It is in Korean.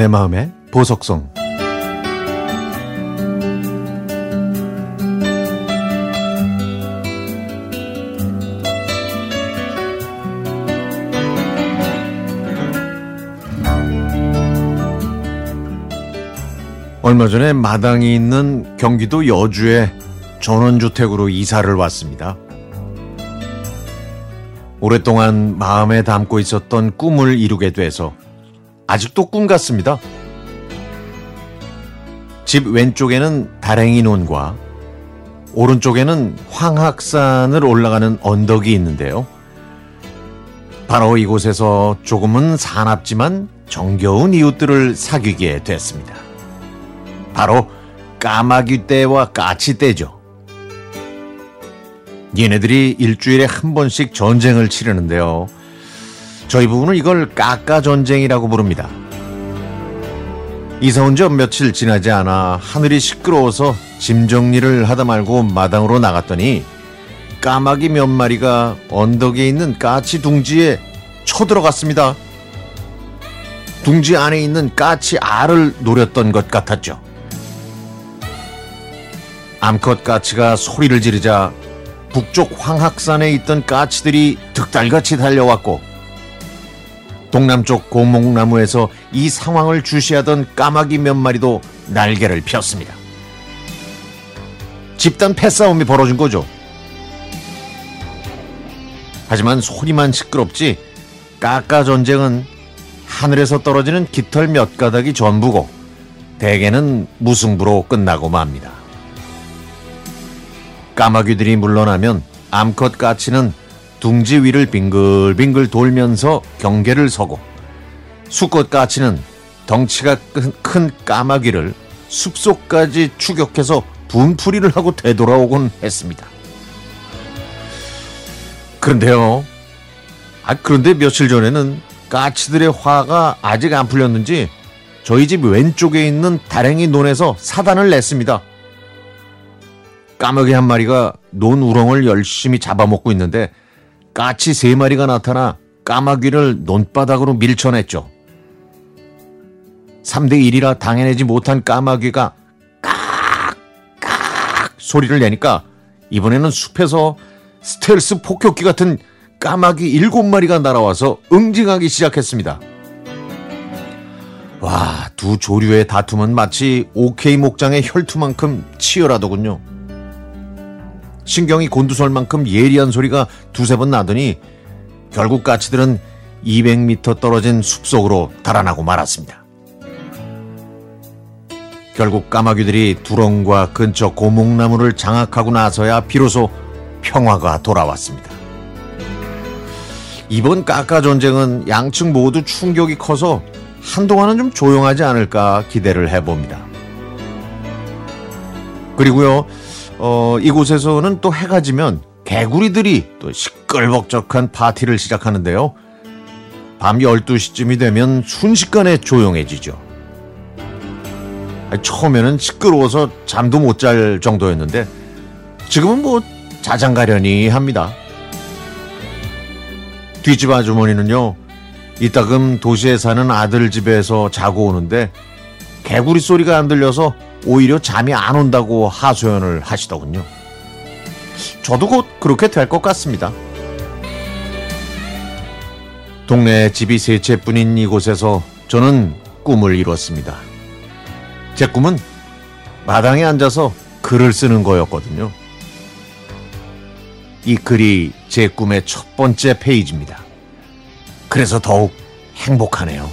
내 마음의 보석성 얼마 전에 마당이 있는 경기도 여주에 전원주택으로 이사를 왔습니다. 오랫동안 마음에 담고 있었던 꿈을 이루게 돼서 아직도 꿈 같습니다. 집 왼쪽에는 다랭이 논과 오른쪽에는 황학산을 올라가는 언덕이 있는데요. 바로 이곳에서 조금은 사납지만 정겨운 이웃들을 사귀게 됐습니다. 바로 까마귀 떼와 까치 떼죠. 얘네들이 일주일에 한 번씩 전쟁을 치르는데요. 저희 부부는 이걸 까까 전쟁이라고 부릅니다. 이사 온 지 며칠 지나지 않아 하늘이 시끄러워서 짐 정리를 하다 말고 마당으로 나갔더니 까마귀 몇 마리가 언덕에 있는 까치 둥지에 쳐들어갔습니다. 둥지 안에 있는 까치 알을 노렸던 것 같았죠. 암컷 까치가 소리를 지르자 북쪽 황학산에 있던 까치들이 득달같이 달려왔고 동남쪽 고목나무에서 이 상황을 주시하던 까마귀 몇 마리도 날개를 폈습니다. 집단 패싸움이 벌어진 거죠. 하지만 소리만 시끄럽지 까까 전쟁은 하늘에서 떨어지는 깃털 몇 가닥이 전부고 대개는 무승부로 끝나고 맙니다. 까마귀들이 물러나면 암컷 까치는 둥지 위를 빙글빙글 돌면서 경계를 서고 수컷 까치는 덩치가 큰 까마귀를 숲속까지 추격해서 분풀이를 하고 되돌아오곤 했습니다. 그런데요. 아, 그런데 며칠 전에는 까치들의 화가 아직 안 풀렸는지 저희 집 왼쪽에 있는 다랭이 논에서 사단을 냈습니다. 까마귀 한 마리가 논 우렁을 열심히 잡아먹고 있는데 까치 세 마리가 나타나 까마귀를 논바닥으로 밀쳐냈죠. 3대 1이라 당해내지 못한 까마귀가 깍깍 소리를 내니까 이번에는 숲에서 스텔스 폭격기 같은 까마귀 7마리가 날아와서 응징하기 시작했습니다. 와, 두 조류의 다툼은 마치 오케이 목장의 혈투만큼 치열하더군요. 신경이 곤두설 만큼 예리한 소리가 두세 번 나더니 결국 까치들은 200m 떨어진 숲속으로 달아나고 말았습니다. 결국 까마귀들이 두렁과 근처 고목나무를 장악하고 나서야 비로소 평화가 돌아왔습니다. 이번 까까 전쟁은 양측 모두 충격이 커서 한동안은 좀 조용하지 않을까 기대를 해봅니다. 그리고요, 어, 이곳에서는 또 해가 지면 개구리들이 또 시끌벅적한 파티를 시작하는데요. 밤 12시쯤이 되면 순식간에 조용해지죠. 처음에는 시끄러워서 잠도 못 잘 정도였는데 지금은 뭐 자장가려니 합니다. 뒷집 아주머니는요, 이따금 도시에 사는 아들 집에서 자고 오는데 개구리 소리가 안 들려서 오히려 잠이 안 온다고 하소연을 하시더군요. 저도 곧 그렇게 될 것 같습니다. 동네 집이 세 채뿐인 이곳에서 저는 꿈을 이뤘습니다. 제 꿈은 마당에 앉아서 글을 쓰는 거였거든요. 이 글이 제 꿈의 첫 번째 페이지입니다. 그래서 더욱 행복하네요.